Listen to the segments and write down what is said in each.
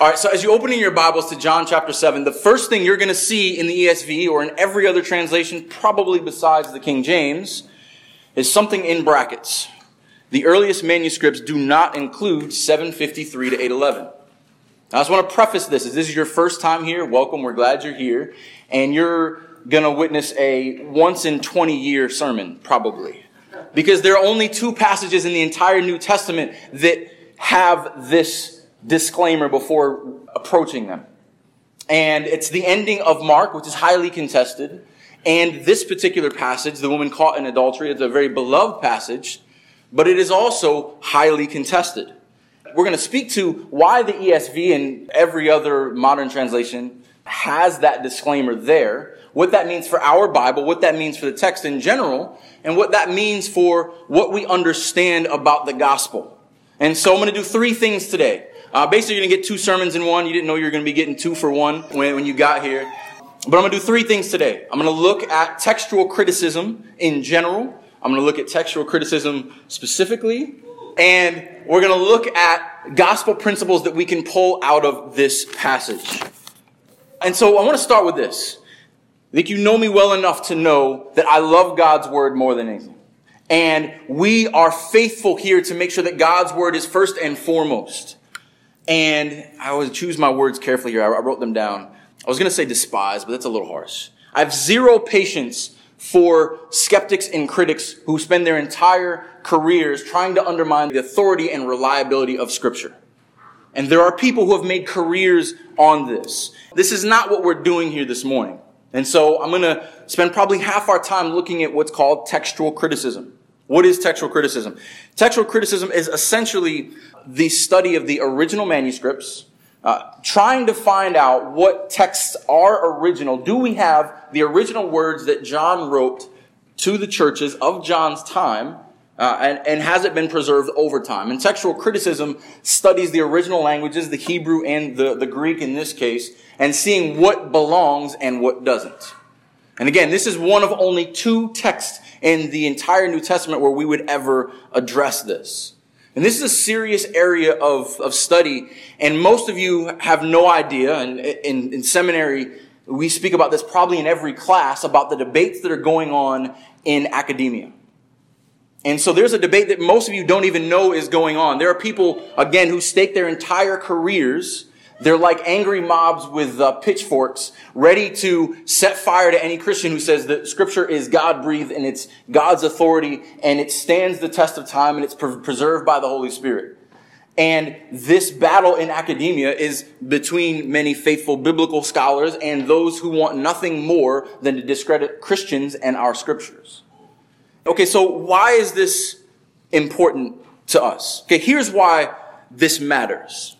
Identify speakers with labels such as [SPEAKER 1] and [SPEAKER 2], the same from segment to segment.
[SPEAKER 1] All right, so as you open in your Bibles to John chapter 7, the first thing you're going to see in the ESV or in every other translation, probably besides the King James, is something in brackets. The earliest manuscripts do not include 753 to 811. I just want to preface this. If this is your first time here, welcome. We're glad you're here. And you're going to witness a once in 20 year sermon, probably. Because there are only two passages in the entire New Testament that have this disclaimer before approaching them. And it's the ending of Mark, which is highly contested. And this particular passage, the woman caught in adultery, is a very beloved passage, but it is also highly contested. We're going to speak to why the ESV and every other modern translation has that disclaimer there, what that means for our Bible, what that means for the text in general, and what that means for what we understand about the gospel. And so I'm going to do three things today. Uh, basically, you're going to get two sermons in one. You didn't know you were going to be getting two for one when, when you got here. But I'm going to do three things today. I'm going to look at textual criticism in general. I'm going to look at textual criticism specifically. And we're going to look at gospel principles that we can pull out of this passage. And so I want to start with this. I think you know me well enough to know that I love God's word more than anything. And we are faithful here to make sure that God's word is first and foremost. And I always choose my words carefully here. I wrote them down. I was going to say despise, but that's a little harsh. I have zero patience for skeptics and critics who spend their entire careers trying to undermine the authority and reliability of Scripture. And there are people who have made careers on this. This is not what we're doing here this morning. And so I'm going to spend probably half our time looking at what's called textual criticism. What is textual criticism? Textual criticism is essentially the study of the original manuscripts, uh, trying to find out what texts are original. Do we have the original words that John wrote to the churches of John's time? Uh, and, and has it been preserved over time? And textual criticism studies the original languages, the Hebrew and the, the Greek in this case, and seeing what belongs and what doesn't. And again, this is one of only two texts in the entire New Testament where we would ever address this. And this is a serious area of, of study, and most of you have no idea. And in, in seminary, we speak about this probably in every class about the debates that are going on in academia. And so there's a debate that most of you don't even know is going on. There are people, again, who stake their entire careers they're like angry mobs with uh, pitchforks, ready to set fire to any Christian who says that Scripture is God breathed and it's God's authority and it stands the test of time and it's pre- preserved by the Holy Spirit. And this battle in academia is between many faithful biblical scholars and those who want nothing more than to discredit Christians and our Scriptures. Okay, so why is this important to us? Okay, here's why this matters.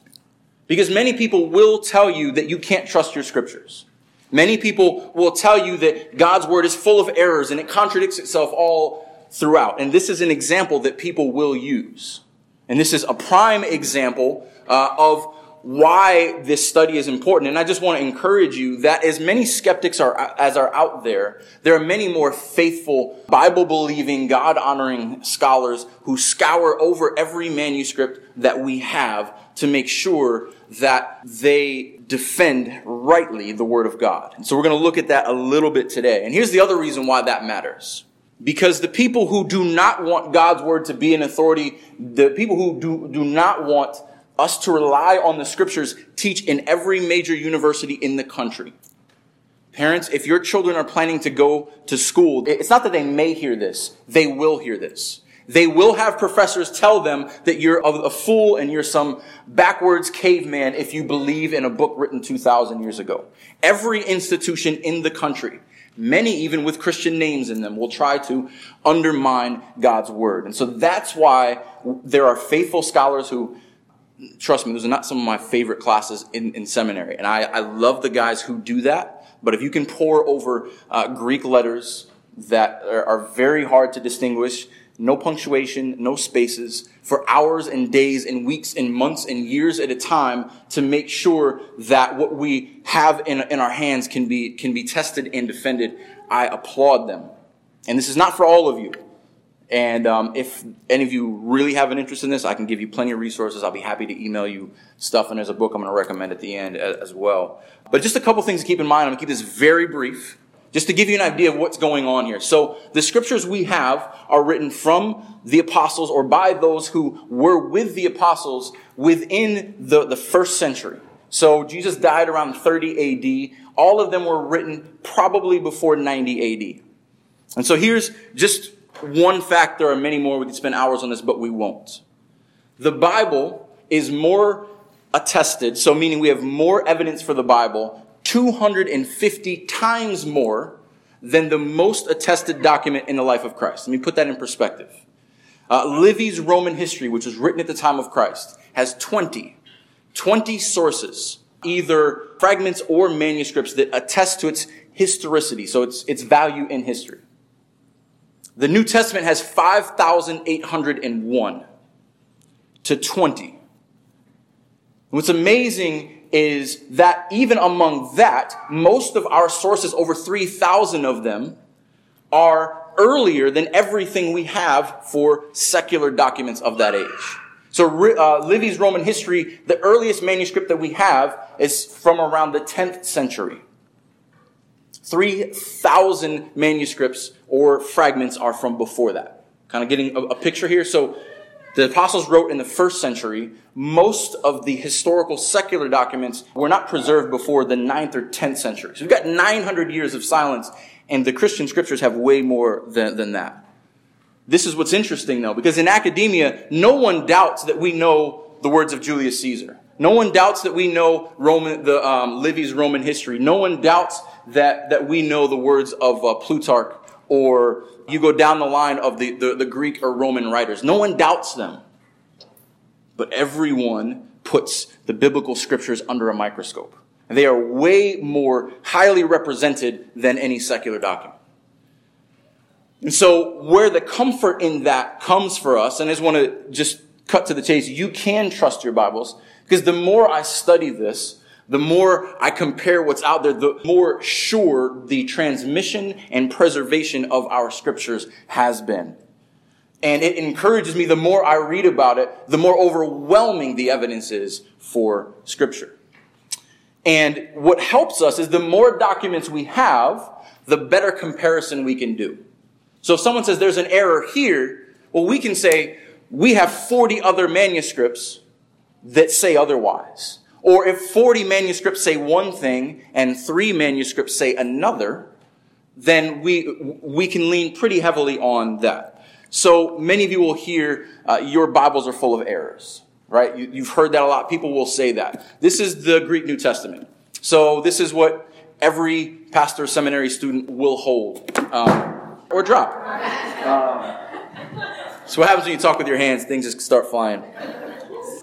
[SPEAKER 1] Because many people will tell you that you can't trust your scriptures. Many people will tell you that God's word is full of errors and it contradicts itself all throughout. And this is an example that people will use. And this is a prime example uh, of why this study is important. And I just want to encourage you that as many skeptics are, as are out there, there are many more faithful, Bible believing, God honoring scholars who scour over every manuscript that we have to make sure that they defend rightly the Word of God. And so we're going to look at that a little bit today. And here's the other reason why that matters. Because the people who do not want God's Word to be an authority, the people who do, do not want us to rely on the scriptures teach in every major university in the country. Parents, if your children are planning to go to school, it's not that they may hear this, they will hear this. They will have professors tell them that you're a fool and you're some backwards caveman if you believe in a book written 2,000 years ago. Every institution in the country, many even with Christian names in them, will try to undermine God's word. And so that's why there are faithful scholars who trust me, those are not some of my favorite classes in, in seminary. And I, I love the guys who do that. But if you can pore over uh, Greek letters that are, are very hard to distinguish, no punctuation, no spaces, for hours and days and weeks and months and years at a time to make sure that what we have in, in our hands can be, can be tested and defended. I applaud them. And this is not for all of you. And um, if any of you really have an interest in this, I can give you plenty of resources. I'll be happy to email you stuff. And there's a book I'm going to recommend at the end as well. But just a couple things to keep in mind. I'm going to keep this very brief, just to give you an idea of what's going on here. So the scriptures we have are written from the apostles or by those who were with the apostles within the, the first century. So Jesus died around 30 AD. All of them were written probably before 90 AD. And so here's just one fact. There are many more. We could spend hours on this, but we won't. The Bible is more attested, so meaning we have more evidence for the Bible, 250 times more than the most attested document in the life of Christ. Let me put that in perspective. Uh, Livy's Roman history, which was written at the time of Christ, has 20, 20 sources, either fragments or manuscripts that attest to its historicity, so its, its value in history. The New Testament has 5,801 to 20. What's amazing is that even among that, most of our sources, over 3,000 of them, are earlier than everything we have for secular documents of that age. So uh, Livy's Roman history, the earliest manuscript that we have is from around the 10th century. 3,000 manuscripts or fragments are from before that. Kind of getting a, a picture here. So the apostles wrote in the first century. Most of the historical secular documents were not preserved before the 9th or 10th century. So we've got 900 years of silence, and the Christian scriptures have way more than, than that. This is what's interesting, though, because in academia, no one doubts that we know the words of Julius Caesar. No one doubts that we know Roman, the um, Livy's Roman history. No one doubts that, that we know the words of uh, Plutarch or you go down the line of the, the, the Greek or Roman writers. No one doubts them. But everyone puts the biblical scriptures under a microscope. And they are way more highly represented than any secular document. And so, where the comfort in that comes for us, and I just want to just cut to the chase, you can trust your Bibles, because the more I study this, the more I compare what's out there, the more sure the transmission and preservation of our scriptures has been. And it encourages me, the more I read about it, the more overwhelming the evidence is for scripture. And what helps us is the more documents we have, the better comparison we can do. So if someone says there's an error here, well, we can say we have 40 other manuscripts that say otherwise. Or if 40 manuscripts say one thing and three manuscripts say another, then we, we can lean pretty heavily on that. So many of you will hear uh, your Bibles are full of errors, right? You, you've heard that a lot. People will say that. This is the Greek New Testament. So this is what every pastor seminary student will hold um, or drop. Um, so what happens when you talk with your hands? Things just start flying.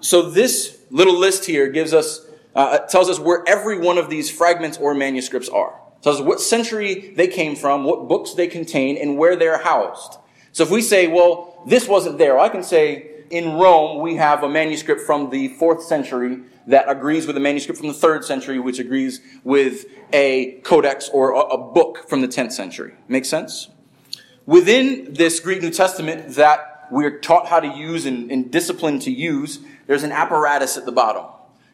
[SPEAKER 1] So this little list here gives us, uh, tells us where every one of these fragments or manuscripts are. It tells us what century they came from, what books they contain, and where they're housed. So if we say, well, this wasn't there, I can say, in Rome, we have a manuscript from the fourth century that agrees with a manuscript from the third century, which agrees with a codex or a book from the 10th century. Make sense? Within this Greek New Testament that we're taught how to use and, and disciplined to use, there's an apparatus at the bottom.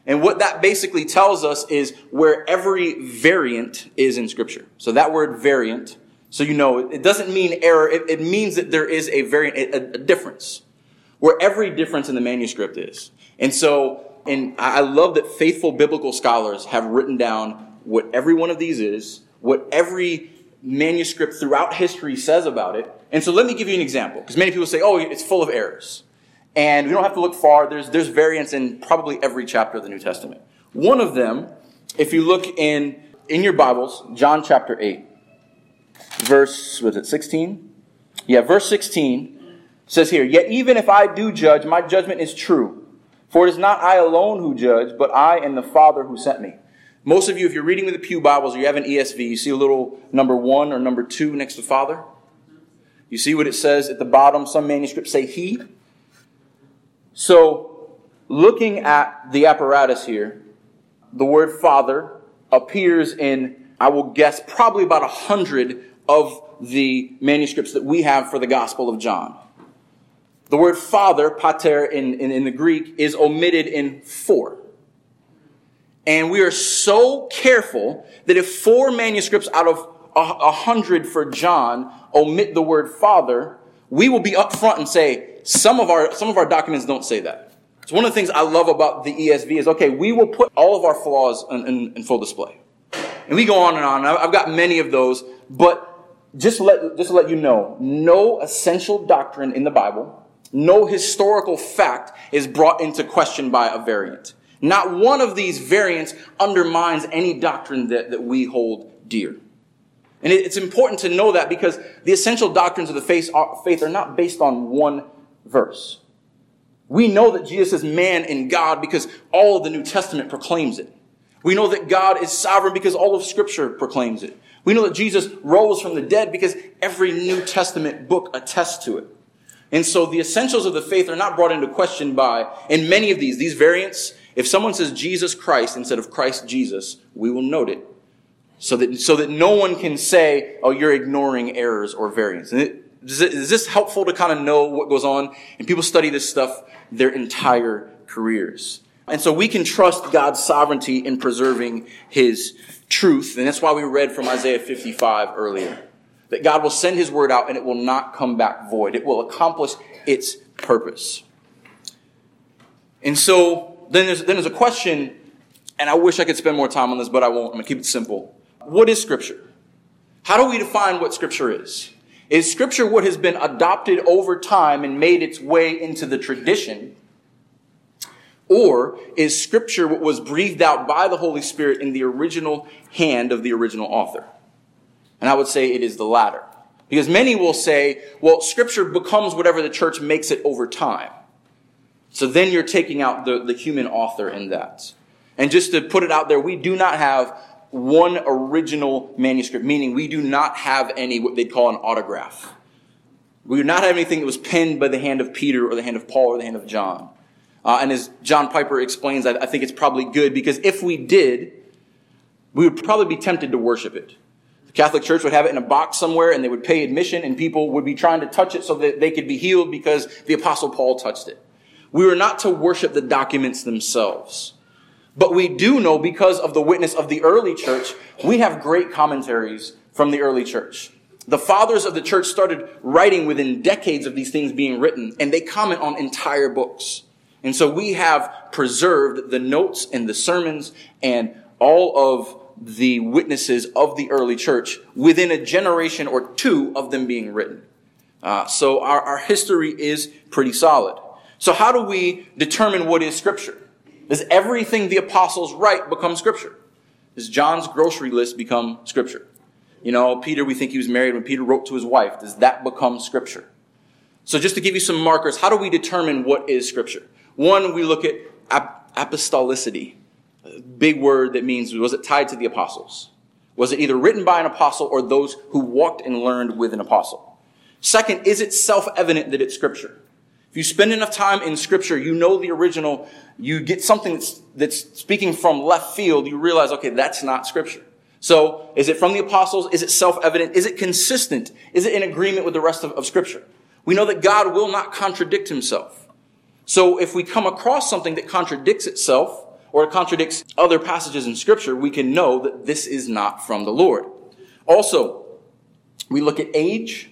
[SPEAKER 1] And what that basically tells us is where every variant is in Scripture. So that word variant, so you know, it doesn't mean error. It, it means that there is a variant, a, a, difference, where every difference in the manuscript is. And so, and I love that faithful biblical scholars have written down what every one of these is, what every manuscript throughout history says about it. And so let me give you an example, because many people say, oh, it's full of errors. And we don't have to look far. There's, there's variants in probably every chapter of the New Testament. One of them, if you look in, in your Bibles, John chapter 8, verse, was it 16? Yeah, verse 16 says here, Yet even if I do judge, my judgment is true. For it is not I alone who judge, but I and the Father who sent me. Most of you, if you're reading with the Pew Bibles or you have an ESV, you see a little number one or number two next to Father. You see what it says at the bottom. Some manuscripts say He. So, looking at the apparatus here, the word Father appears in, I will guess, probably about a hundred of the manuscripts that we have for the Gospel of John. the word father, pater in, in, in the Greek, is omitted in four. And we are so careful that if four manuscripts out of a, hundred for John omit the word father, we will be upfront and say, some of our, some of our documents don't say that. It's one of the things I love about the ESV is, okay, we will put all of our flaws in, in, in full display. And we go on and on. I've got many of those, but just let, just to let you know, no essential doctrine in the Bible, no historical fact is brought into question by a variant. Not one of these variants undermines any doctrine that, that we hold dear. And it's important to know that because the essential doctrines of the faith are, faith are not based on one verse. We know that Jesus is man and God because all of the New Testament proclaims it. We know that God is sovereign because all of Scripture proclaims it. We know that Jesus rose from the dead because every New Testament book attests to it. And so the essentials of the faith are not brought into question by, in many of these, these variants, if someone says Jesus Christ instead of Christ Jesus, we will note it so that, so that no one can say, oh, you're ignoring errors or variants. It, is, it, is this helpful to kind of know what goes on? And people study this stuff their entire careers. And so we can trust God's sovereignty in preserving his truth. And that's why we read from Isaiah 55 earlier. That God will send his word out and it will not come back void. It will accomplish its purpose. And so then there's, then there's a question, and I wish I could spend more time on this, but I won't. I'm going to keep it simple. What is Scripture? How do we define what Scripture is? Is Scripture what has been adopted over time and made its way into the tradition? Or is Scripture what was breathed out by the Holy Spirit in the original hand of the original author? And I would say it is the latter. Because many will say, well, Scripture becomes whatever the church makes it over time. So then you're taking out the, the human author in that. And just to put it out there, we do not have one original manuscript, meaning we do not have any what they'd call an autograph. We do not have anything that was penned by the hand of Peter or the hand of Paul or the hand of John. Uh, and as John Piper explains, I, I think it's probably good because if we did, we would probably be tempted to worship it. The Catholic Church would have it in a box somewhere and they would pay admission and people would be trying to touch it so that they could be healed because the Apostle Paul touched it. We were not to worship the documents themselves. But we do know because of the witness of the early church, we have great commentaries from the early church. The fathers of the church started writing within decades of these things being written, and they comment on entire books. And so we have preserved the notes and the sermons and all of the witnesses of the early church within a generation or two of them being written. Uh, so our, our history is pretty solid. So how do we determine what is scripture? Does everything the apostles write become scripture? Does John's grocery list become scripture? You know, Peter, we think he was married when Peter wrote to his wife. Does that become scripture? So just to give you some markers, how do we determine what is scripture? One, we look at ap- apostolicity. A big word that means, was it tied to the apostles? Was it either written by an apostle or those who walked and learned with an apostle? Second, is it self-evident that it's scripture? If you spend enough time in scripture, you know the original, you get something that's, that's speaking from left field, you realize, okay, that's not scripture. So, is it from the apostles? Is it self-evident? Is it consistent? Is it in agreement with the rest of, of scripture? We know that God will not contradict himself. So if we come across something that contradicts itself or contradicts other passages in scripture, we can know that this is not from the Lord. Also, we look at age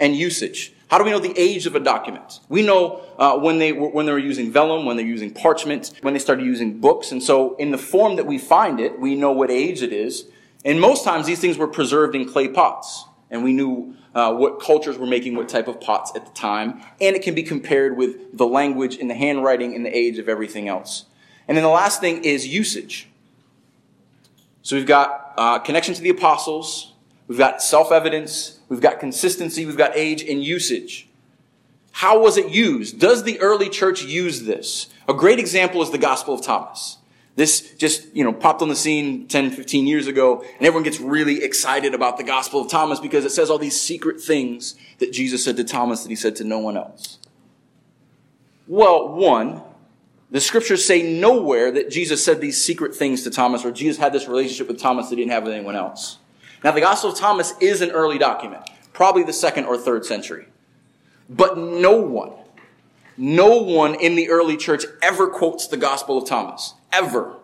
[SPEAKER 1] and usage. How do we know the age of a document? We know uh, when they were, when they were using vellum, when they're using parchment, when they started using books, and so in the form that we find it, we know what age it is. And most times, these things were preserved in clay pots, and we knew uh, what cultures were making what type of pots at the time, and it can be compared with the language and the handwriting and the age of everything else. And then the last thing is usage. So we've got uh, connection to the apostles, we've got self evidence, We've got consistency, we've got age and usage. How was it used? Does the early church use this? A great example is the Gospel of Thomas. This just, you know, popped on the scene 10, 15 years ago, and everyone gets really excited about the Gospel of Thomas because it says all these secret things that Jesus said to Thomas that he said to no one else. Well, one, the scriptures say nowhere that Jesus said these secret things to Thomas or Jesus had this relationship with Thomas that he didn't have with anyone else. Now, the Gospel of Thomas is an early document, probably the second or third century. But no one, no one in the early church ever quotes the Gospel of Thomas. Ever.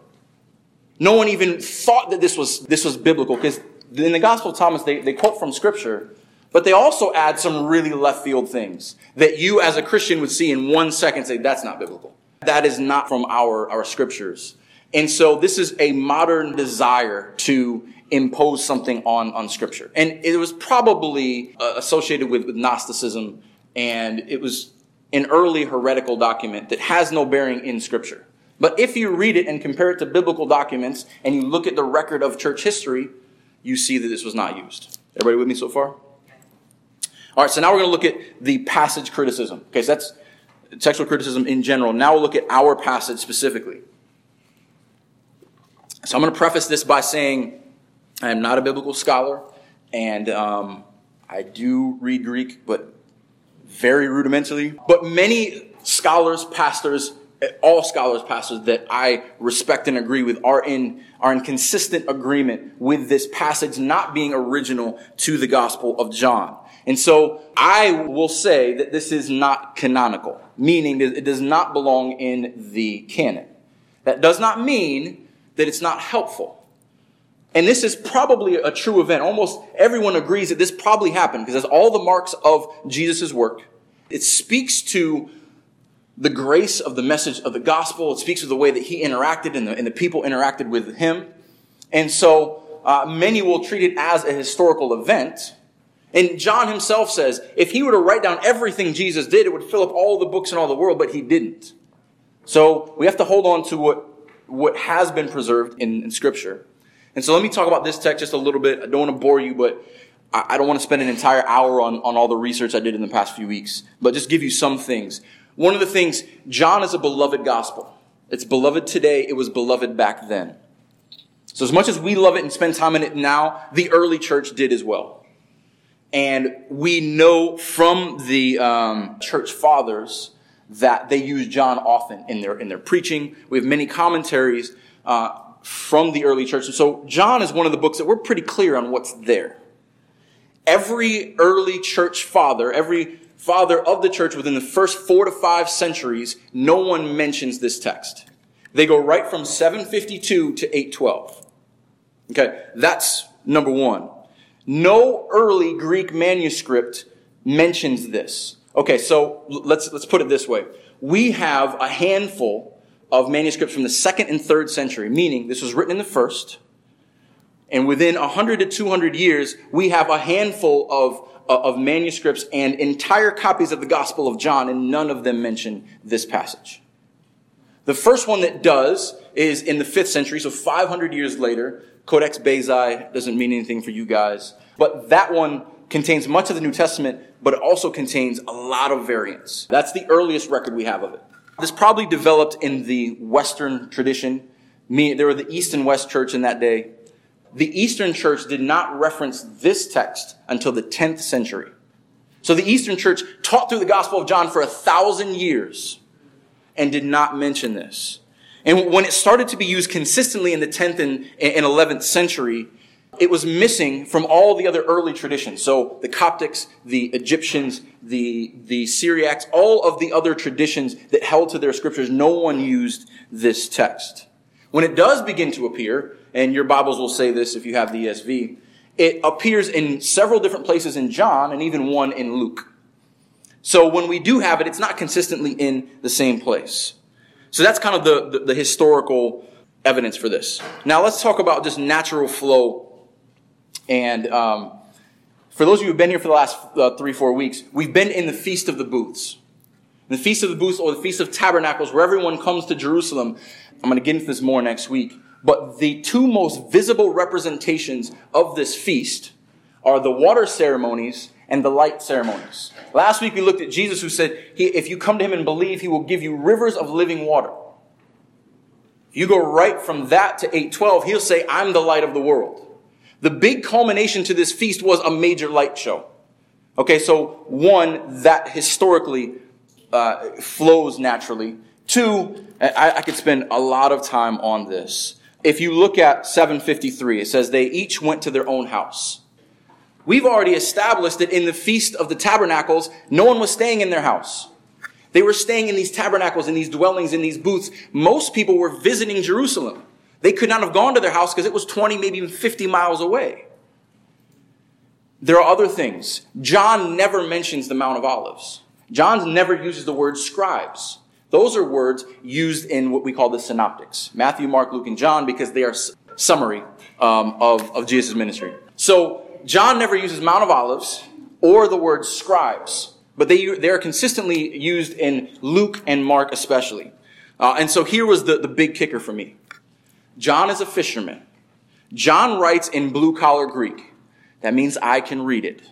[SPEAKER 1] No one even thought that this was, this was biblical because in the Gospel of Thomas, they, they quote from Scripture, but they also add some really left field things that you as a Christian would see in one second say, that's not biblical. That is not from our, our Scriptures. And so this is a modern desire to impose something on, on Scripture. And it was probably uh, associated with, with Gnosticism, and it was an early heretical document that has no bearing in Scripture. But if you read it and compare it to biblical documents and you look at the record of church history, you see that this was not used. Everybody with me so far? All right, so now we're going to look at the passage criticism. Okay, so that's textual criticism in general. Now we'll look at our passage specifically. So I'm going to preface this by saying I am not a biblical scholar, and um, I do read Greek, but very rudimentarily. But many scholars, pastors, all scholars, pastors that I respect and agree with are in, are in consistent agreement with this passage not being original to the Gospel of John. And so I will say that this is not canonical, meaning that it does not belong in the canon. That does not mean that it's not helpful. And this is probably a true event. Almost everyone agrees that this probably happened because as all the marks of Jesus' work. It speaks to the grace of the message of the gospel. It speaks to the way that he interacted and the, and the people interacted with him. And so uh, many will treat it as a historical event. And John himself says if he were to write down everything Jesus did, it would fill up all the books in all the world, but he didn't. So we have to hold on to what, what has been preserved in, in Scripture. And so let me talk about this text just a little bit. I don't want to bore you, but I don't want to spend an entire hour on, on all the research I did in the past few weeks, but just give you some things. One of the things, John is a beloved gospel. It's beloved today. It was beloved back then. So as much as we love it and spend time in it now, the early church did as well. And we know from the um, church fathers that they use John often in their in their preaching. We have many commentaries uh, from the early church. And so John is one of the books that we're pretty clear on what's there. Every early church father, every father of the church within the first four to five centuries, no one mentions this text. They go right from 752 to 812. Okay, that's number one. No early Greek manuscript mentions this. Okay, so let's, let's put it this way. We have a handful of manuscripts from the second and third century, meaning this was written in the first, and within 100 to 200 years, we have a handful of, of manuscripts and entire copies of the Gospel of John, and none of them mention this passage. The first one that does is in the fifth century, so 500 years later. Codex Bezae doesn't mean anything for you guys, but that one contains much of the New Testament, but it also contains a lot of variants. That's the earliest record we have of it. This probably developed in the Western tradition. There were the East and West church in that day. The Eastern church did not reference this text until the 10th century. So the Eastern church taught through the Gospel of John for a thousand years and did not mention this. And when it started to be used consistently in the 10th and, and 11th century, it was missing from all the other early traditions. So the Coptics, the Egyptians, the, the Syriacs, all of the other traditions that held to their scriptures, no one used this text. When it does begin to appear, and your Bibles will say this if you have the ESV, it appears in several different places in John and even one in Luke. So when we do have it, it's not consistently in the same place. So that's kind of the, the, the historical evidence for this. Now let's talk about just natural flow and um, for those of you who've been here for the last uh, three, four weeks, we've been in the Feast of the Booths. The Feast of the Booths or the Feast of Tabernacles, where everyone comes to Jerusalem. I'm going to get into this more next week. But the two most visible representations of this feast are the water ceremonies and the light ceremonies. Last week we looked at Jesus who said, if you come to him and believe, he will give you rivers of living water. You go right from that to 812, he'll say, I'm the light of the world. The big culmination to this feast was a major light show. Okay, so one, that historically uh, flows naturally. Two, I, I could spend a lot of time on this. If you look at 753, it says they each went to their own house. We've already established that in the Feast of the Tabernacles, no one was staying in their house. They were staying in these tabernacles, in these dwellings, in these booths. Most people were visiting Jerusalem. They could not have gone to their house because it was 20, maybe even 50 miles away. There are other things. John never mentions the Mount of Olives. John never uses the word scribes. Those are words used in what we call the synoptics Matthew, Mark, Luke, and John because they are summary um, of, of Jesus' ministry. So, John never uses Mount of Olives or the word scribes, but they, they are consistently used in Luke and Mark especially. Uh, and so here was the, the big kicker for me. John is a fisherman. John writes in blue collar Greek. That means I can read it.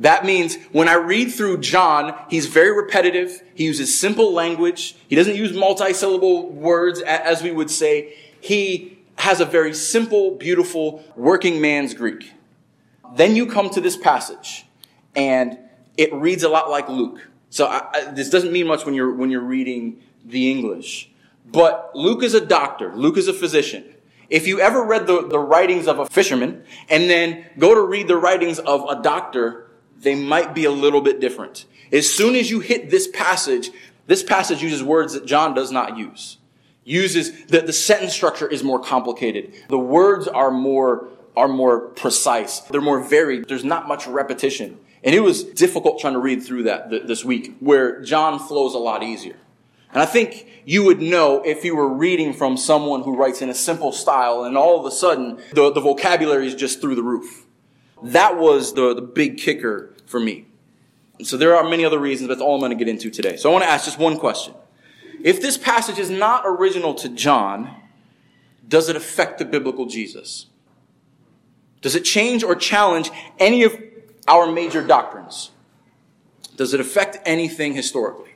[SPEAKER 1] That means when I read through John, he's very repetitive. He uses simple language. He doesn't use multisyllable words, as we would say. He has a very simple, beautiful, working man's Greek. Then you come to this passage, and it reads a lot like Luke. So I, I, this doesn't mean much when you're, when you're reading the English. But Luke is a doctor. Luke is a physician. If you ever read the, the writings of a fisherman and then go to read the writings of a doctor, they might be a little bit different. As soon as you hit this passage, this passage uses words that John does not use. Uses that the sentence structure is more complicated. The words are more are more precise. They're more varied. There's not much repetition. And it was difficult trying to read through that th- this week, where John flows a lot easier. And I think you would know if you were reading from someone who writes in a simple style and all of a sudden the, the vocabulary is just through the roof. That was the, the big kicker for me. And so there are many other reasons, but that's all I'm going to get into today. So I want to ask just one question. If this passage is not original to John, does it affect the biblical Jesus? Does it change or challenge any of our major doctrines? Does it affect anything historically?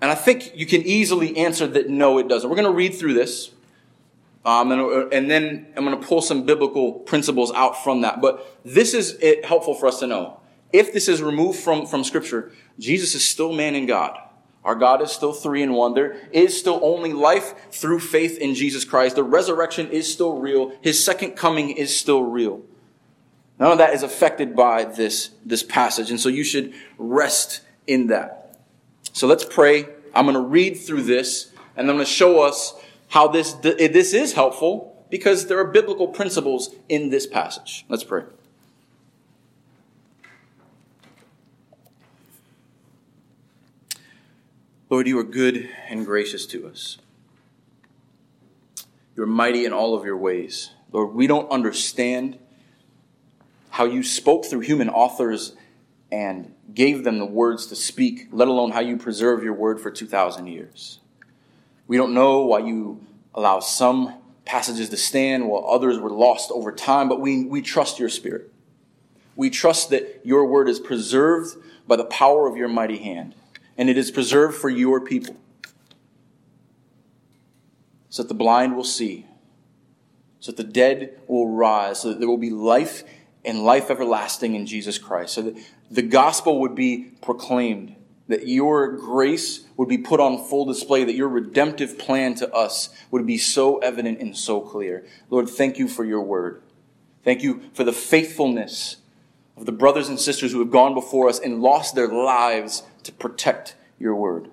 [SPEAKER 1] And I think you can easily answer that no, it doesn't. We're going to read through this. Um, and, and, then I'm going to pull some biblical principles out from that. But this is it, helpful for us to know. If this is removed from, from Scripture, Jesus is still man and God. Our God is still three in one. There is still only life through faith in Jesus Christ. The resurrection is still real. His second coming is still real. None of that is affected by this, this passage. And so you should rest in that. So let's pray. I'm going to read through this and I'm going to show us how this, eh, this is helpful because there are biblical principles in this passage. Let's pray. Lord, you are good and gracious to us. You are mighty in all of your ways. Lord, we don't understand how you spoke through human authors and gave them the words to speak, let alone how you preserve your word for 2,000 years. We don't know why you allow some passages to stand while others were lost over time, but we, we trust your spirit. We trust that your word is preserved by the power of your mighty hand, and it is preserved for your people. So that the blind will see, so that the dead will rise, so that there will be life and life everlasting in Jesus Christ, so that the gospel would be proclaimed that your grace would be put on full display, that your redemptive plan to us would be so evident and so clear. Lord, thank you for your word. Thank you for the faithfulness of the brothers and sisters who have gone before us and lost their lives to protect your word.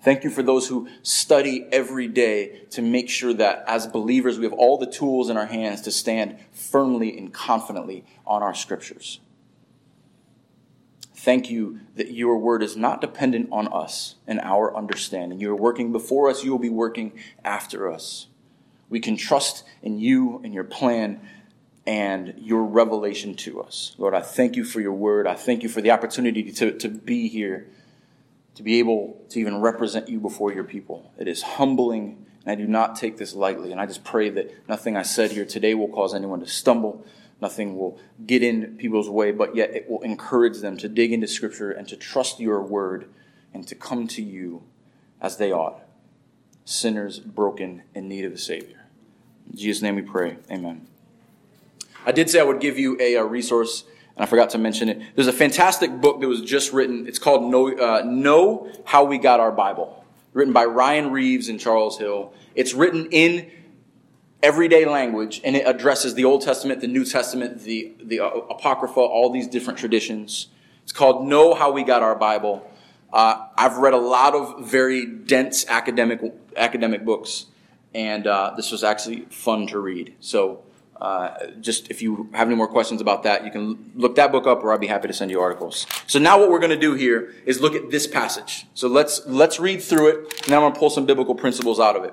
[SPEAKER 1] Thank you for those who study every day to make sure that as believers we have all the tools in our hands to stand firmly and confidently on our scriptures. Thank you that your word is not dependent on us and our understanding. You are working before us, you will be working after us. We can trust in you and your plan and your revelation to us. Lord, I thank you for your word. I thank you for the opportunity to, to be here, to be able to even represent you before your people. It is humbling, and I do not take this lightly. And I just pray that nothing I said here today will cause anyone to stumble Nothing will get in people's way, but yet it will encourage them to dig into Scripture and to trust your word and to come to you as they ought. Sinners broken in need of a Savior. In Jesus' name we pray. Amen. I did say I would give you a, a resource, and I forgot to mention it. There's a fantastic book that was just written. It's called Know, uh, know How We Got Our Bible, written by Ryan Reeves and Charles Hill. It's written in everyday language, and it addresses the Old Testament, the New Testament, the, the Apocrypha, all these different traditions. It's called Know How We Got Our Bible. Uh, I've read a lot of very dense academic academic books, and uh, this was actually fun to read. So, uh, just if you have any more questions about that, you can look that book up, or I'd be happy to send you articles. So now, what we're going to do here is look at this passage. So let's let's read through it, and I'm going to pull some biblical principles out of it.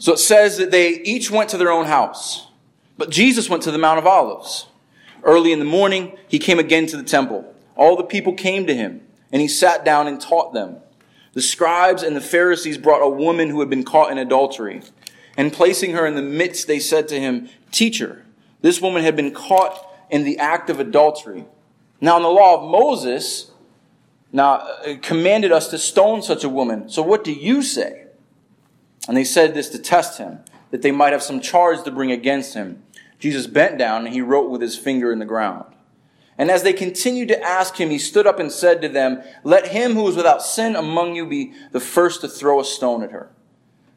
[SPEAKER 1] So it says that they each went to their own house, but Jesus went to the Mount of Olives. Early in the morning, he came again to the temple. All the people came to him, and he sat down and taught them. The scribes and the Pharisees brought a woman who had been caught in adultery. And placing her in the midst, they said to him, Teacher, this woman had been caught in the act of adultery. Now, in the law of Moses, now uh, commanded us to stone such a woman. So what do you say? And they said this to test him, that they might have some charge to bring against him. Jesus bent down and he wrote with his finger in the ground. And as they continued to ask him, he stood up and said to them, Let him who is without sin among you be the first to throw a stone at her.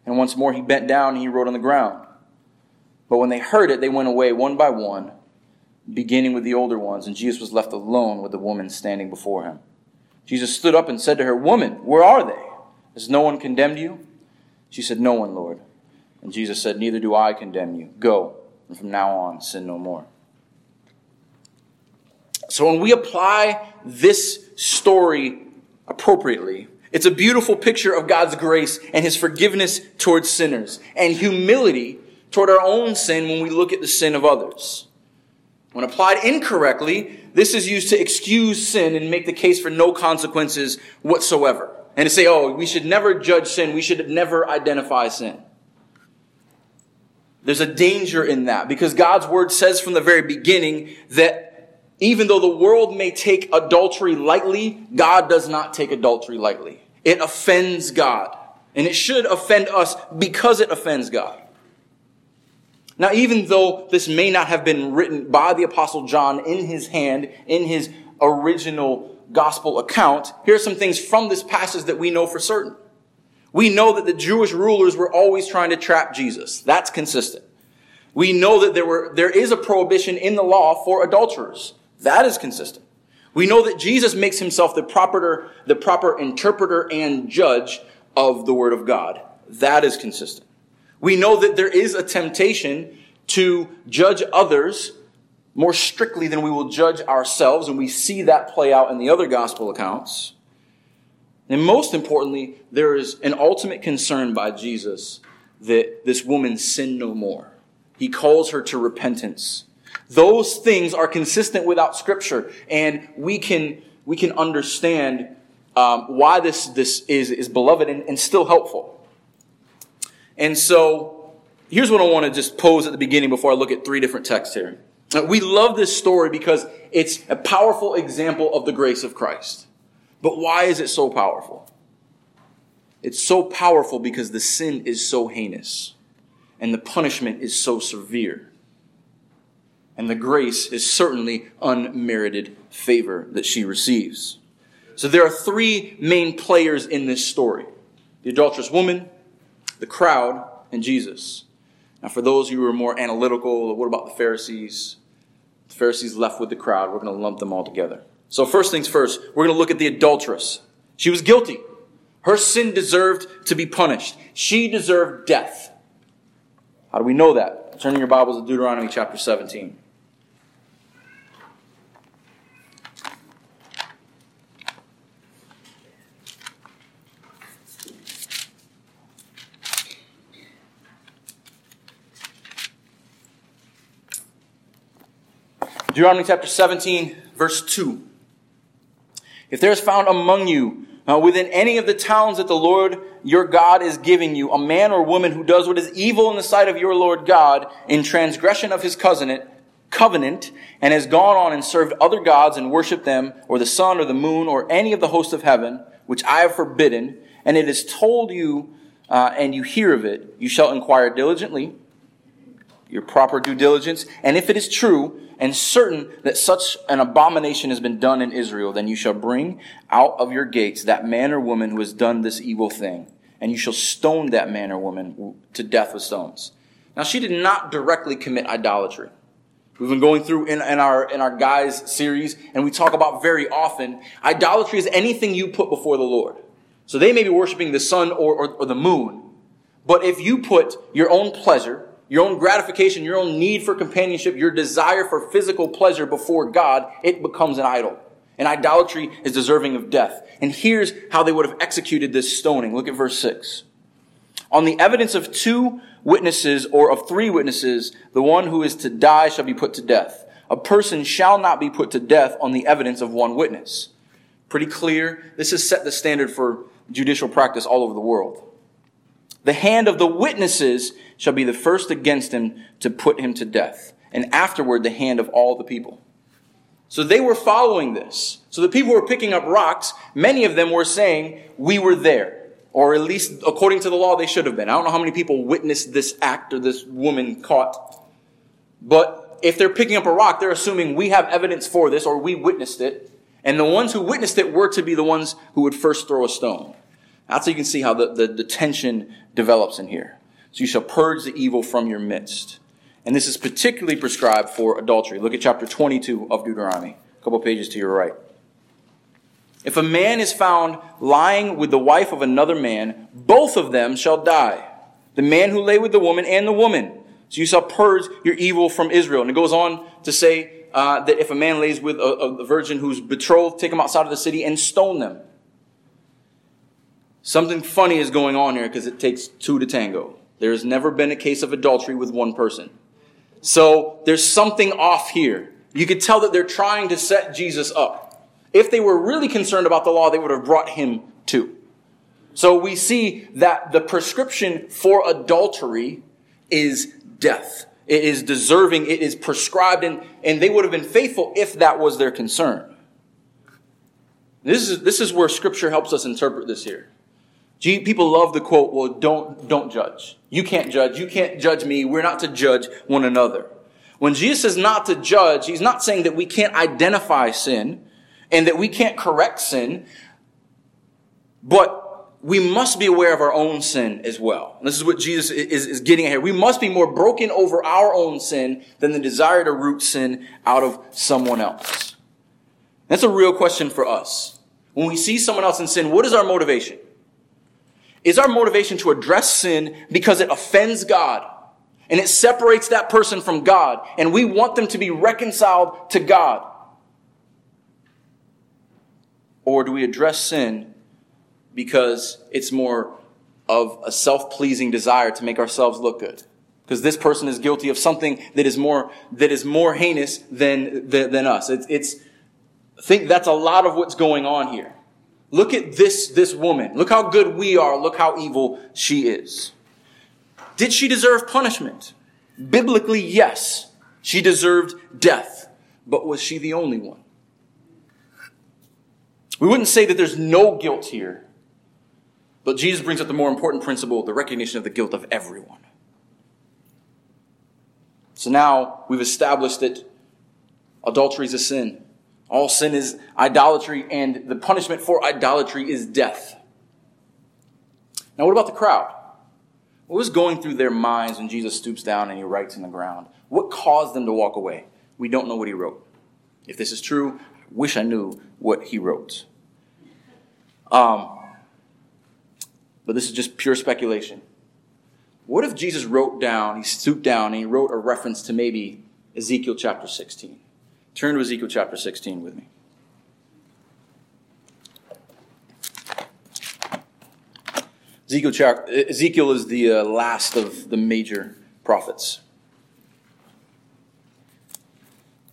[SPEAKER 1] And once more he bent down and he wrote on the ground. But when they heard it, they went away one by one, beginning with the older ones, and Jesus was left alone with the woman standing before him. Jesus stood up and said to her, Woman, where are they? Has no one condemned you? She said, No one, Lord. And Jesus said, Neither do I condemn you. Go, and from now on, sin no more. So when we apply this story appropriately, it's a beautiful picture of God's grace and his forgiveness towards sinners and humility toward our own sin when we look at the sin of others. When applied incorrectly, this is used to excuse sin and make the case for no consequences whatsoever. And to say, oh, we should never judge sin, we should never identify sin. There's a danger in that because God's word says from the very beginning that even though the world may take adultery lightly, God does not take adultery lightly. It offends God. And it should offend us because it offends God. Now, even though this may not have been written by the Apostle John in his hand, in his original gospel account, here are some things from this passage that we know for certain. We know that the Jewish rulers were always trying to trap Jesus. That's consistent. We know that there were, there is a prohibition in the law for adulterers. That is consistent. We know that Jesus makes himself the proper, the proper interpreter and judge of the Word of God. That is consistent. We know that there is a temptation to judge others more strictly than we will judge ourselves, and we see that play out in the other gospel accounts. And most importantly, there is an ultimate concern by Jesus that this woman sin no more. He calls her to repentance. Those things are consistent without Scripture, and we can we can understand um, why this this is is beloved and, and still helpful. And so, here's what I want to just pose at the beginning before I look at three different texts here. Uh, we love this story because it's a powerful example of the grace of Christ. But why is it so powerful? It's so powerful because the sin is so heinous and the punishment is so severe. And the grace is certainly unmerited favor that she receives. So there are three main players in this story the adulterous woman, the crowd, and Jesus. Now, for those who are more analytical, what about the Pharisees? The Pharisees left with the crowd. We're going to lump them all together. So, first things first, we're going to look at the adulteress. She was guilty. Her sin deserved to be punished. She deserved death. How do we know that? Turning your Bibles to Deuteronomy chapter 17. Deuteronomy chapter 17, verse 2. If there is found among you, uh, within any of the towns that the Lord your God is giving you, a man or woman who does what is evil in the sight of your Lord God in transgression of his covenant, covenant, and has gone on and served other gods and worshipped them, or the sun or the moon, or any of the hosts of heaven, which I have forbidden, and it is told you, uh, and you hear of it, you shall inquire diligently, your proper due diligence, and if it is true, and certain that such an abomination has been done in Israel, then you shall bring out of your gates that man or woman who has done this evil thing, and you shall stone that man or woman to death with stones. Now, she did not directly commit idolatry. We've been going through in, in, our in our guys series, and we talk about very often idolatry is anything you put before the Lord. So they may be worshiping the sun or, or, or the moon, but if you put your own pleasure, your own gratification, your own need for companionship, your desire for physical pleasure before God, it becomes an idol. And idolatry is deserving of death. And here's how they would have executed this stoning. Look at verse 6. On the evidence of two witnesses or of three witnesses, the one who is to die shall be put to death. A person shall not be put to death on the evidence of one witness. Pretty clear. This has set the standard for judicial practice all over the world. The hand of the witnesses shall be the first against him to put him to death, and afterward the hand of all the people. So they were following this. So the people were picking up rocks. Many of them were saying, We were there. Or at least according to the law, they should have been. I don't know how many people witnessed this act or this woman caught. But if they're picking up a rock, they're assuming we have evidence for this or we witnessed it. And the ones who witnessed it were to be the ones who would first throw a stone. That's how you can see how the, the, the tension develops in here. So you shall purge the evil from your midst. And this is particularly prescribed for adultery. Look at chapter 22 of Deuteronomy, a couple pages to your right. If a man is found lying with the wife of another man, both of them shall die. The man who lay with the woman and the woman. So you shall purge your evil from Israel. And it goes on to say uh, that if a man lays with a, a virgin who's betrothed, take him outside of the city and stone them. Something funny is going on here because it takes two to tango. There has never been a case of adultery with one person. So there's something off here. You could tell that they're trying to set Jesus up. If they were really concerned about the law, they would have brought him too. So we see that the prescription for adultery is death. It is deserving, it is prescribed, and, and they would have been faithful if that was their concern. This is, this is where scripture helps us interpret this here. People love the quote, well, don't, don't judge. You can't judge. You can't judge me. We're not to judge one another. When Jesus says not to judge, he's not saying that we can't identify sin and that we can't correct sin, but we must be aware of our own sin as well. And this is what Jesus is, is getting at here. We must be more broken over our own sin than the desire to root sin out of someone else. That's a real question for us. When we see someone else in sin, what is our motivation? Is our motivation to address sin because it offends God and it separates that person from God and we want them to be reconciled to God? Or do we address sin because it's more of a self pleasing desire to make ourselves look good? Because this person is guilty of something that is more, that is more heinous than, than, than us. It's, it's, I think that's a lot of what's going on here. Look at this, this woman. Look how good we are. Look how evil she is. Did she deserve punishment? Biblically, yes. She deserved death. But was she the only one? We wouldn't say that there's no guilt here, but Jesus brings up the more important principle the recognition of the guilt of everyone. So now we've established that adultery is a sin. All sin is idolatry, and the punishment for idolatry is death. Now, what about the crowd? What was going through their minds when Jesus stoops down and he writes in the ground? What caused them to walk away? We don't know what he wrote. If this is true, I wish I knew what he wrote. Um, but this is just pure speculation. What if Jesus wrote down, he stooped down, and he wrote a reference to maybe Ezekiel chapter 16? Turn to Ezekiel chapter 16 with me. Ezekiel, Ezekiel is the uh, last of the major prophets.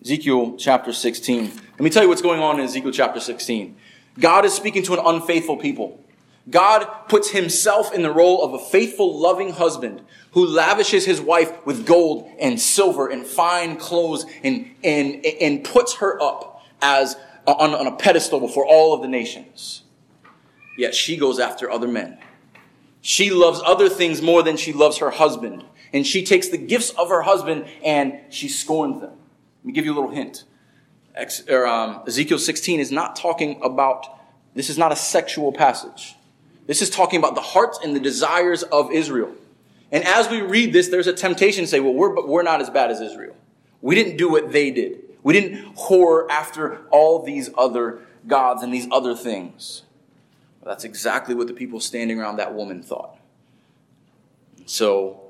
[SPEAKER 1] Ezekiel chapter 16. Let me tell you what's going on in Ezekiel chapter 16. God is speaking to an unfaithful people. God puts himself in the role of a faithful, loving husband who lavishes his wife with gold and silver and fine clothes and, and, and puts her up as on, on a pedestal before all of the nations. Yet she goes after other men. She loves other things more than she loves her husband. And she takes the gifts of her husband and she scorns them. Let me give you a little hint um, Ezekiel 16 is not talking about, this is not a sexual passage. This is talking about the hearts and the desires of Israel. And as we read this, there's a temptation to say, well, we're, we're not as bad as Israel. We didn't do what they did. We didn't whore after all these other gods and these other things. That's exactly what the people standing around that woman thought. So,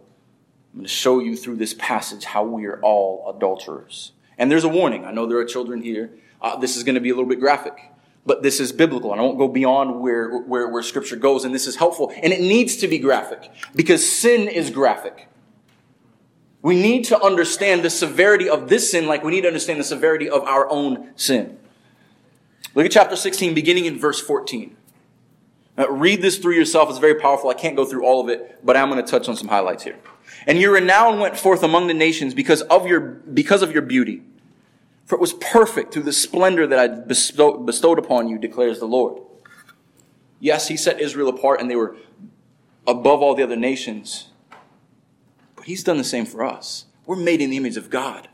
[SPEAKER 1] I'm going to show you through this passage how we are all adulterers. And there's a warning. I know there are children here. Uh, this is going to be a little bit graphic, but this is biblical. And I won't go beyond where, where, where scripture goes. And this is helpful. And it needs to be graphic because sin is graphic. We need to understand the severity of this sin like we need to understand the severity of our own sin. Look at chapter 16, beginning in verse 14. Now, read this through yourself. It's very powerful. I can't go through all of it, but I'm going to touch on some highlights here. And your renown went forth among the nations because of your, because of your beauty. For it was perfect through the splendor that I bestowed, upon you, declares the Lord. Yes, he set Israel apart and they were above all the other nations. But he's done the same for us. We're made in the image of God.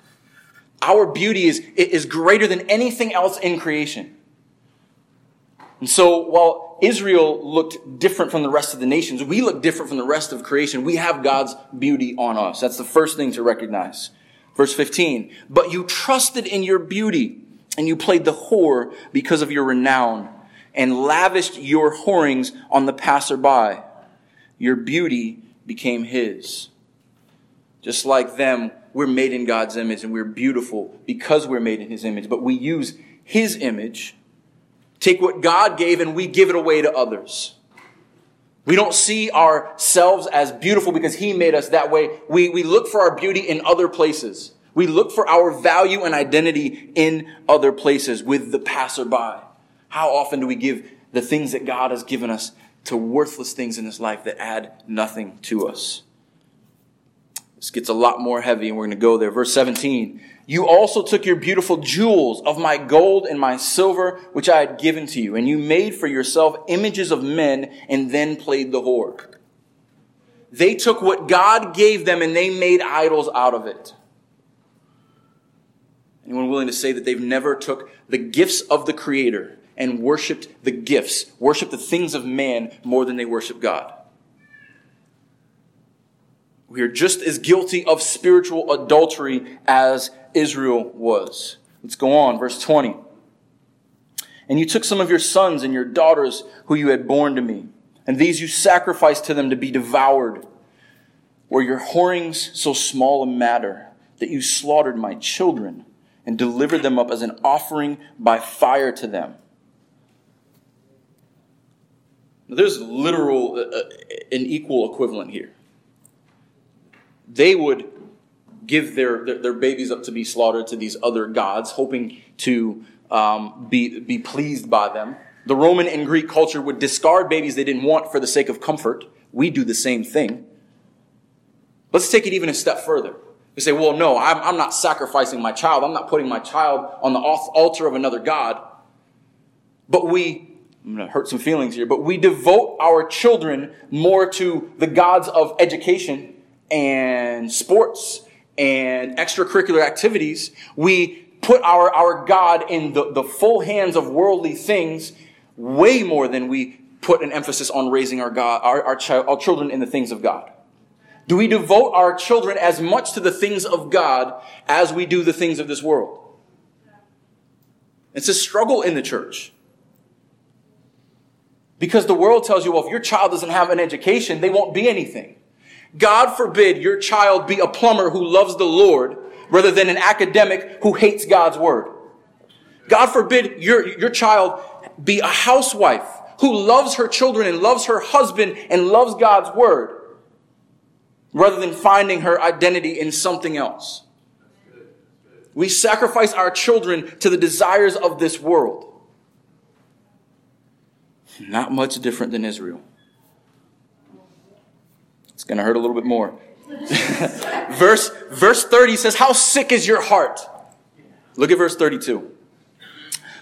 [SPEAKER 1] Our beauty is, is greater than anything else in creation. And so while Israel looked different from the rest of the nations, we look different from the rest of creation. We have God's beauty on us. That's the first thing to recognize. Verse 15. But you trusted in your beauty and you played the whore because of your renown and lavished your whorings on the passerby. Your beauty became his. Just like them, we're made in God's image and we're beautiful because we're made in His image. But we use His image, take what God gave, and we give it away to others. We don't see ourselves as beautiful because He made us that way. We, we look for our beauty in other places. We look for our value and identity in other places with the passerby. How often do we give the things that God has given us to worthless things in this life that add nothing to us? This gets a lot more heavy, and we're going to go there. Verse 17. You also took your beautiful jewels of my gold and my silver, which I had given to you, and you made for yourself images of men and then played the whore. They took what God gave them and they made idols out of it. Anyone willing to say that they've never took the gifts of the Creator and worshiped the gifts, worshiped the things of man more than they worship God? We are just as guilty of spiritual adultery as Israel was. Let's go on, verse 20. And you took some of your sons and your daughters who you had borne to me, and these you sacrificed to them to be devoured. Were your whorings so small a matter that you slaughtered my children and delivered them up as an offering by fire to them? Now, there's literal, uh, uh an equal equivalent here they would give their, their, their, babies up to be slaughtered to these other gods, hoping to um, be, be pleased by them. The Roman and Greek culture would discard babies they didn't want for the sake of comfort. We do the same thing. Let's take it even a step further. We say, well, no, I'm, I'm not sacrificing my child. I'm not putting my child on the altar of another God. But we, I'm going to hurt some feelings here, but we devote our children more to the gods of education and sports and extracurricular activities, we put our, our God in the, the full hands of worldly things way more than we put an emphasis on raising our God, our, our, child, our children in the things of God. Do we devote our children as much to the things of God as we do the things of this world? It's a struggle in the church. Because the world tells you, well, if your child doesn't have an education, they won't be anything. God forbid your child be a plumber who loves the Lord rather than an academic who hates God's word. God forbid your, your child be a housewife who loves her children and loves her husband and loves God's word rather than finding her identity in something else. We sacrifice our children to the desires of this world. Not much different than Israel. It's going to hurt a little bit more. verse, verse 30 says, How sick is your heart? Look at verse 32.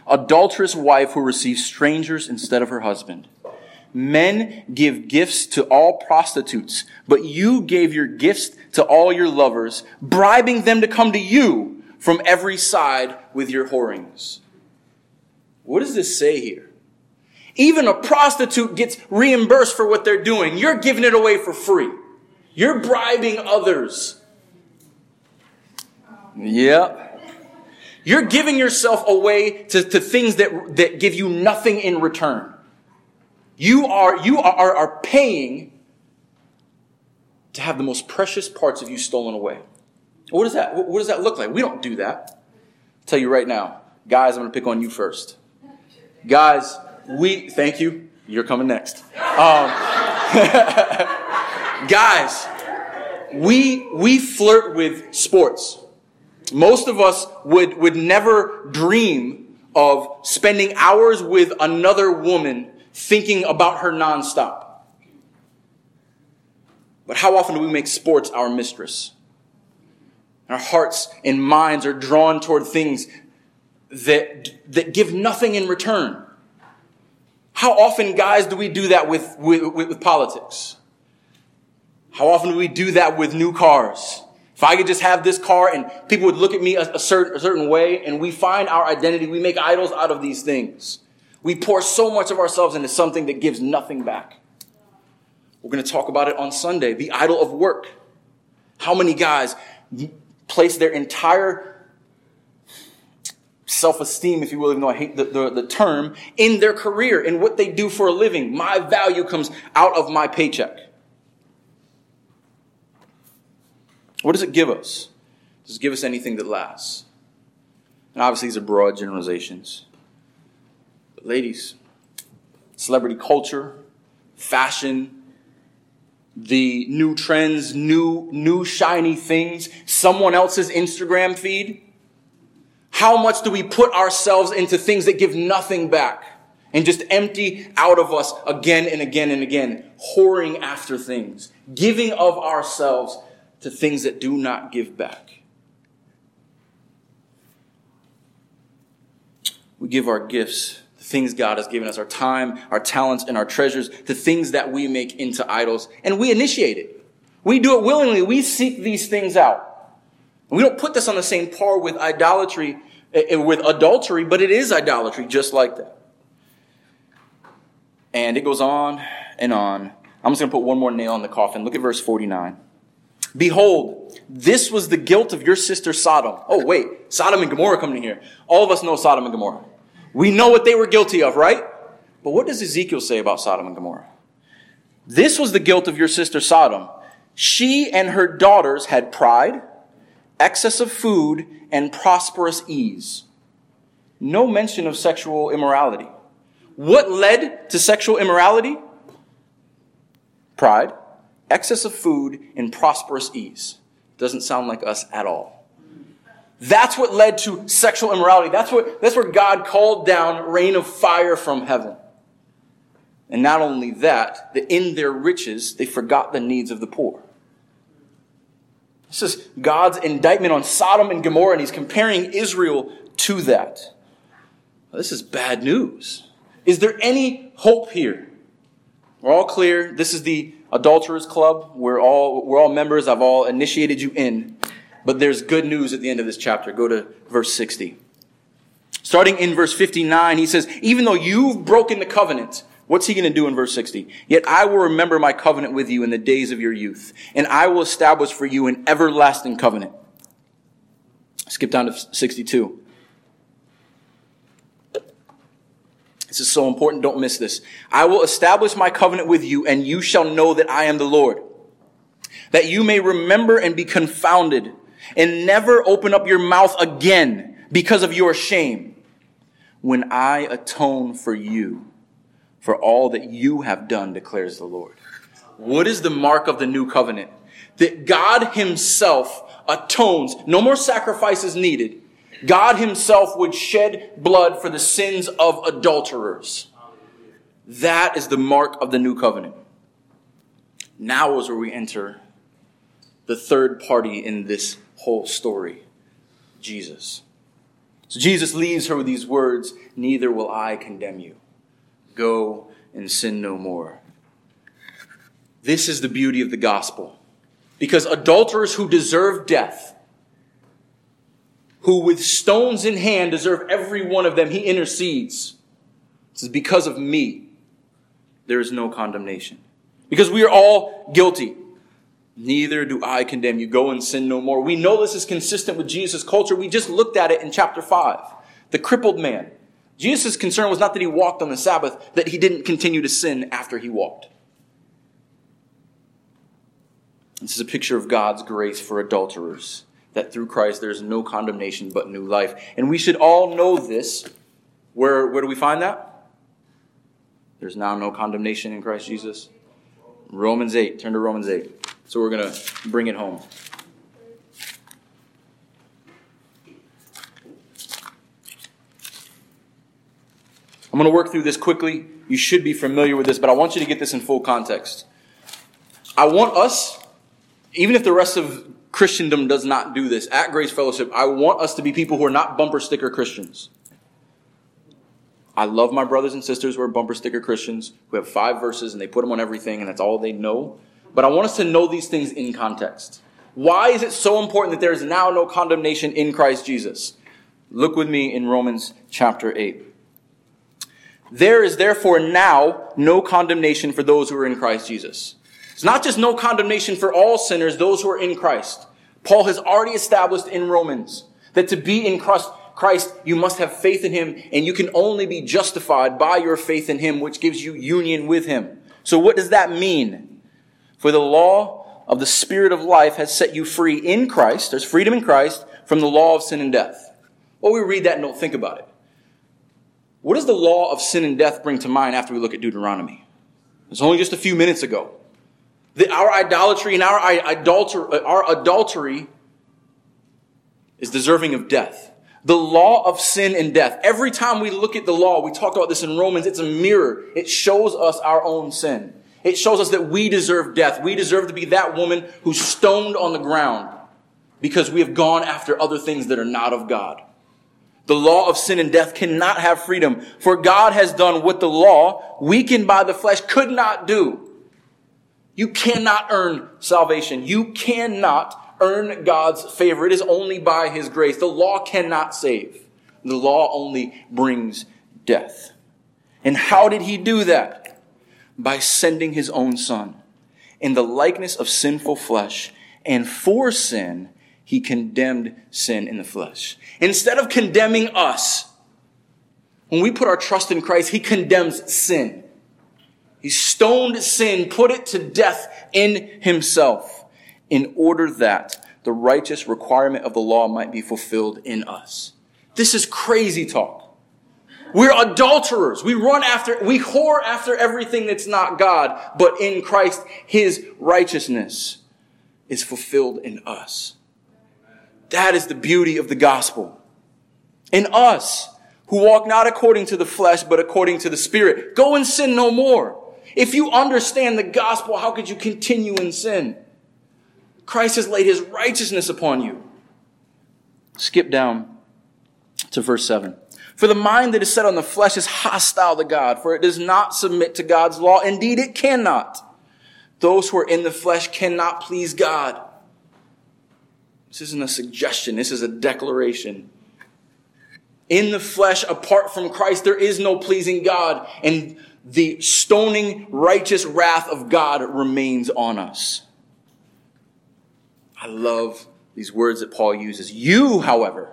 [SPEAKER 1] Adulterous wife who receives strangers instead of her husband. Men give gifts to all prostitutes, but you gave your gifts to all your lovers, bribing them to come to you from every side with your whorings. What does this say here? Even a prostitute gets reimbursed for what they're doing. You're giving it away for free. You're bribing others. Yep. You're giving yourself away to, to things that, that give you nothing in return. You are, you are, are paying to have the most precious parts of you stolen away. What does that, what does that look like? We don't do that. I'll tell you right now. Guys, I'm going to pick on you first. Guys, we, thank you. You're coming next. Um, guys, we, we flirt with sports. Most of us would, would never dream of spending hours with another woman thinking about her nonstop. But how often do we make sports our mistress? Our hearts and minds are drawn toward things that, that give nothing in return. How often, guys, do we do that with, with, with, politics? How often do we do that with new cars? If I could just have this car and people would look at me a, a, certain, a certain way and we find our identity, we make idols out of these things. We pour so much of ourselves into something that gives nothing back. We're going to talk about it on Sunday the idol of work. How many guys place their entire self esteem, if you will, even though I hate the, the, the, term, in their career, in what they do for a living. My value comes out of my paycheck. What does it give us? Does it give us anything that lasts? And obviously, these are broad generalizations. But ladies, celebrity culture, fashion, the new trends, new, new shiny things, someone else's Instagram feed? How much do we put ourselves into things that give nothing back and just empty out of us again and again and again, whoring after things, giving of ourselves to things that do not give back? We give our gifts the things God has given us, our time, our talents, and our treasures, to things that we make into idols, and we initiate it. We do it willingly. We seek these things out. We don't put this on the same par with idolatry, eh, eh, with adultery, but it is idolatry just like that. And it goes on and on. I'm just going to put one more nail in the coffin. Look at verse 49. Behold, this was the guilt of your sister Sodom. Oh, wait, Sodom and Gomorrah coming in here. All of us know Sodom and Gomorrah. We know what they were guilty of, right? But what does Ezekiel say about Sodom and Gomorrah? This was the guilt of your sister Sodom. She and her daughters had pride, excess of food, and prosperous ease. No mention of sexual immorality. What led to sexual immorality? Pride, excess of food, and prosperous ease. Doesn't sound like us at all. That's what led to sexual immorality. That's what, that's where God called down rain of fire from heaven. And not only that, that in their riches, they forgot the needs of the poor. This is God's indictment on Sodom and Gomorrah, and he's comparing Israel to that. This is bad news. Is there any hope here? We're all clear. This is the adulterers club. We're all, we're all members. I've all initiated you in. But there's good news at the end of this chapter. Go to verse 60. Starting in verse 59, he says, Even though you've broken the covenant, what's he going to do in verse 60? Yet I will remember my covenant with you in the days of your youth, and I will establish for you an everlasting covenant. Skip down to 62. This is so important. Don't miss this. I will establish my covenant with you, and you shall know that I am the Lord. That you may remember and be confounded and never open up your mouth again because of your shame when I atone for you for all that you have done, declares the Lord. What is the mark of the new covenant? That God himself atones. No more sacrifices needed. God himself would shed blood for the sins of adulterers. That is the mark of the new covenant. Now is where we enter the third party in this whole story Jesus. So Jesus leaves her with these words Neither will I condemn you. Go and sin no more. This is the beauty of the gospel. Because adulterers who deserve death, who with stones in hand deserve every one of them, he intercedes. This is because of me, there is no condemnation. Because we are all guilty. Neither do I condemn you. Go and sin no more. We know this is consistent with Jesus' culture. We just looked at it in chapter 5. The crippled man. Jesus' concern was not that he walked on the Sabbath, that he didn't continue to sin after he walked. This is a picture of God's grace for adulterers, that through Christ there is no condemnation but new life. And we should all know this. Where, where do we find that? There's now no condemnation in Christ Jesus. Romans 8. Turn to Romans 8. So we're going to bring it home. I'm going to work through this quickly. You should be familiar with this, but I want you to get this in full context. I want us, even if the rest of Christendom does not do this, at Grace Fellowship, I want us to be people who are not bumper sticker Christians. I love my brothers and sisters who are bumper sticker Christians, who have five verses and they put them on everything and that's all they know. But I want us to know these things in context. Why is it so important that there is now no condemnation in Christ Jesus? Look with me in Romans chapter 8. There is therefore now no condemnation for those who are in Christ Jesus. It's not just no condemnation for all sinners, those who are in Christ. Paul has already established in Romans that to be in Christ, you must have faith in Him, and you can only be justified by your faith in Him, which gives you union with Him. So what does that mean? For the law of the Spirit of life has set you free in Christ, there's freedom in Christ, from the law of sin and death. Well, we read that and don't think about it. What does the law of sin and death bring to mind after we look at Deuteronomy? It's only just a few minutes ago. The, our idolatry and our, idolater, uh, our adultery is deserving of death. The law of sin and death. Every time we look at the law, we talked about this in Romans, it's a mirror. It shows us our own sin. It shows us that we deserve death. We deserve to be that woman who's stoned on the ground because we have gone after other things that are not of God. The law of sin and death cannot have freedom, for God has done what the law, weakened by the flesh, could not do. You cannot earn salvation. You cannot earn God's favor. It is only by His grace. The law cannot save. The law only brings death. And how did He do that? By sending His own Son in the likeness of sinful flesh and for sin he condemned sin in the flesh. Instead of condemning us, when we put our trust in Christ, he condemns sin. He stoned sin, put it to death in himself, in order that the righteous requirement of the law might be fulfilled in us. This is crazy talk. We're adulterers. We run after, we whore after everything that's not God, but in Christ, his righteousness is fulfilled in us. That is the beauty of the gospel. In us, who walk not according to the flesh, but according to the Spirit. Go and sin no more. If you understand the gospel, how could you continue in sin? Christ has laid his righteousness upon you. Skip down to verse 7. For the mind that is set on the flesh is hostile to God, for it does not submit to God's law. Indeed, it cannot. Those who are in the flesh cannot please God. This isn't a suggestion, this is a declaration. In the flesh, apart from Christ, there is no pleasing God, and the stoning, righteous wrath of God remains on us. I love these words that Paul uses. You, however,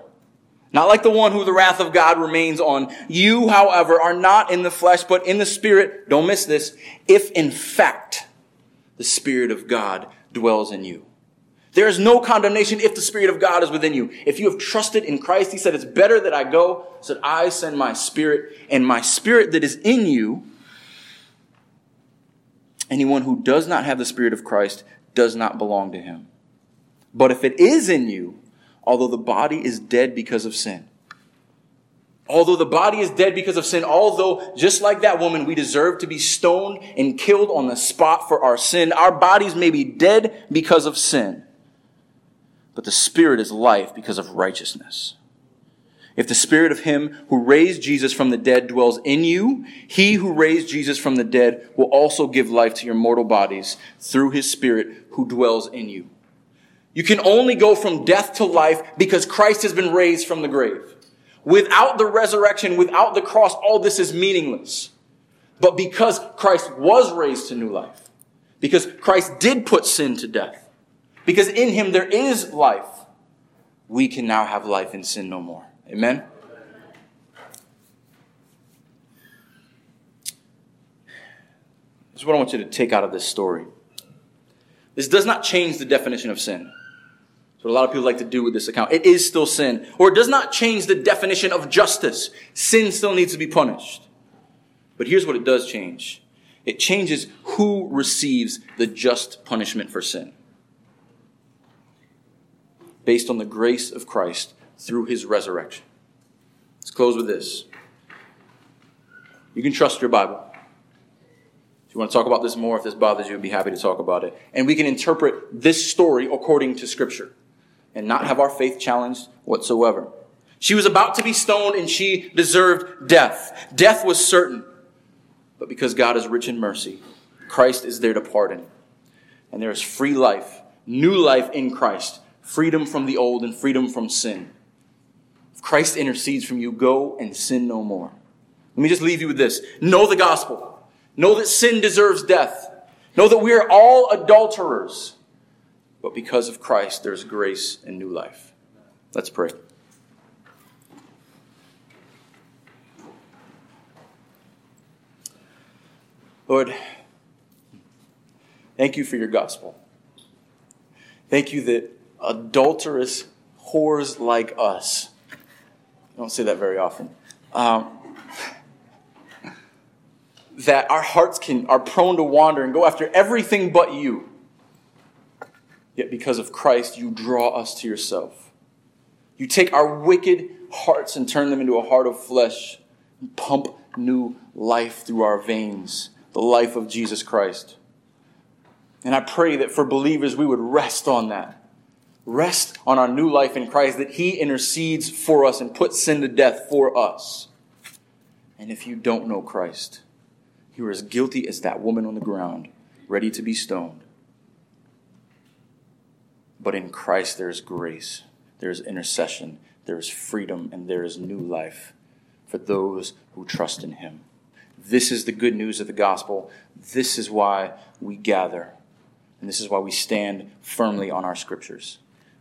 [SPEAKER 1] not like the one who the wrath of God remains on. You, however, are not in the flesh, but in the Spirit. Don't miss this. If in fact the Spirit of God dwells in you. There is no condemnation if the Spirit of God is within you. If you have trusted in Christ, He said, it's better that I go so that I send my Spirit and my Spirit that is in you. Anyone who does not have the Spirit of Christ does not belong to Him. But if it is in you, although the body is dead because of sin, although the body is dead because of sin, although just like that woman, we deserve to be stoned and killed on the spot for our sin, our bodies may be dead because of sin but the Spirit is life because of righteousness. If the Spirit of Him who raised Jesus from the dead dwells in you, He who raised Jesus from the dead will also give life to your mortal bodies through His Spirit who dwells in you. You can only go from death to life because Christ has been raised from the grave. Without the resurrection, without the cross, all this is meaningless. But because Christ was raised to new life, because Christ did put sin to death, because in him there is life, we can now have life in sin no more. Amen? This is what I want you to take out of this story. This does not change the definition of sin. That's what a lot of people like to do with this account. It is still sin. Or it does not change the definition of justice. Sin still needs to be punished. But here's what it does change it changes who receives the just punishment for sin. Based on the grace of Christ through his resurrection. Let's close with this. You can trust your Bible. If you want to talk about this more, if this bothers you, I'd be happy to talk about it. And we can interpret this story according to Scripture and not have our faith challenged whatsoever. She was about to be stoned and she deserved death. Death was certain. But because God is rich in mercy, Christ is there to pardon. And there is free life, new life in Christ, freedom from the old and freedom from sin. If Christ intercedes from you, go and sin no more. Let me just leave you with this. Know the gospel. Know that sin deserves death. Know that we are all adulterers. But because of Christ, there's grace and new life. Let's pray. Lord, thank you for your gospel. Thank you that adulterous whores like us, I don't say that very often, um, that our hearts can, are prone to wander and go after everything but you. Yet because of Christ, you draw us to yourself. You take our wicked hearts and turn them into a heart of flesh and pump new life through our veins, the life of Jesus Christ. And I pray that for believers, we would rest on that. Rest on our new life in Christ, that He intercedes for us and puts sin to death for us. And if you don't know Christ, you are as guilty as that woman on the ground, ready to be stoned. But in Christ there is grace, there is intercession, there is freedom, and there is new life for those who trust in Him. This is the good news of the gospel. This is why we gather. And this is why we stand firmly on our scriptures.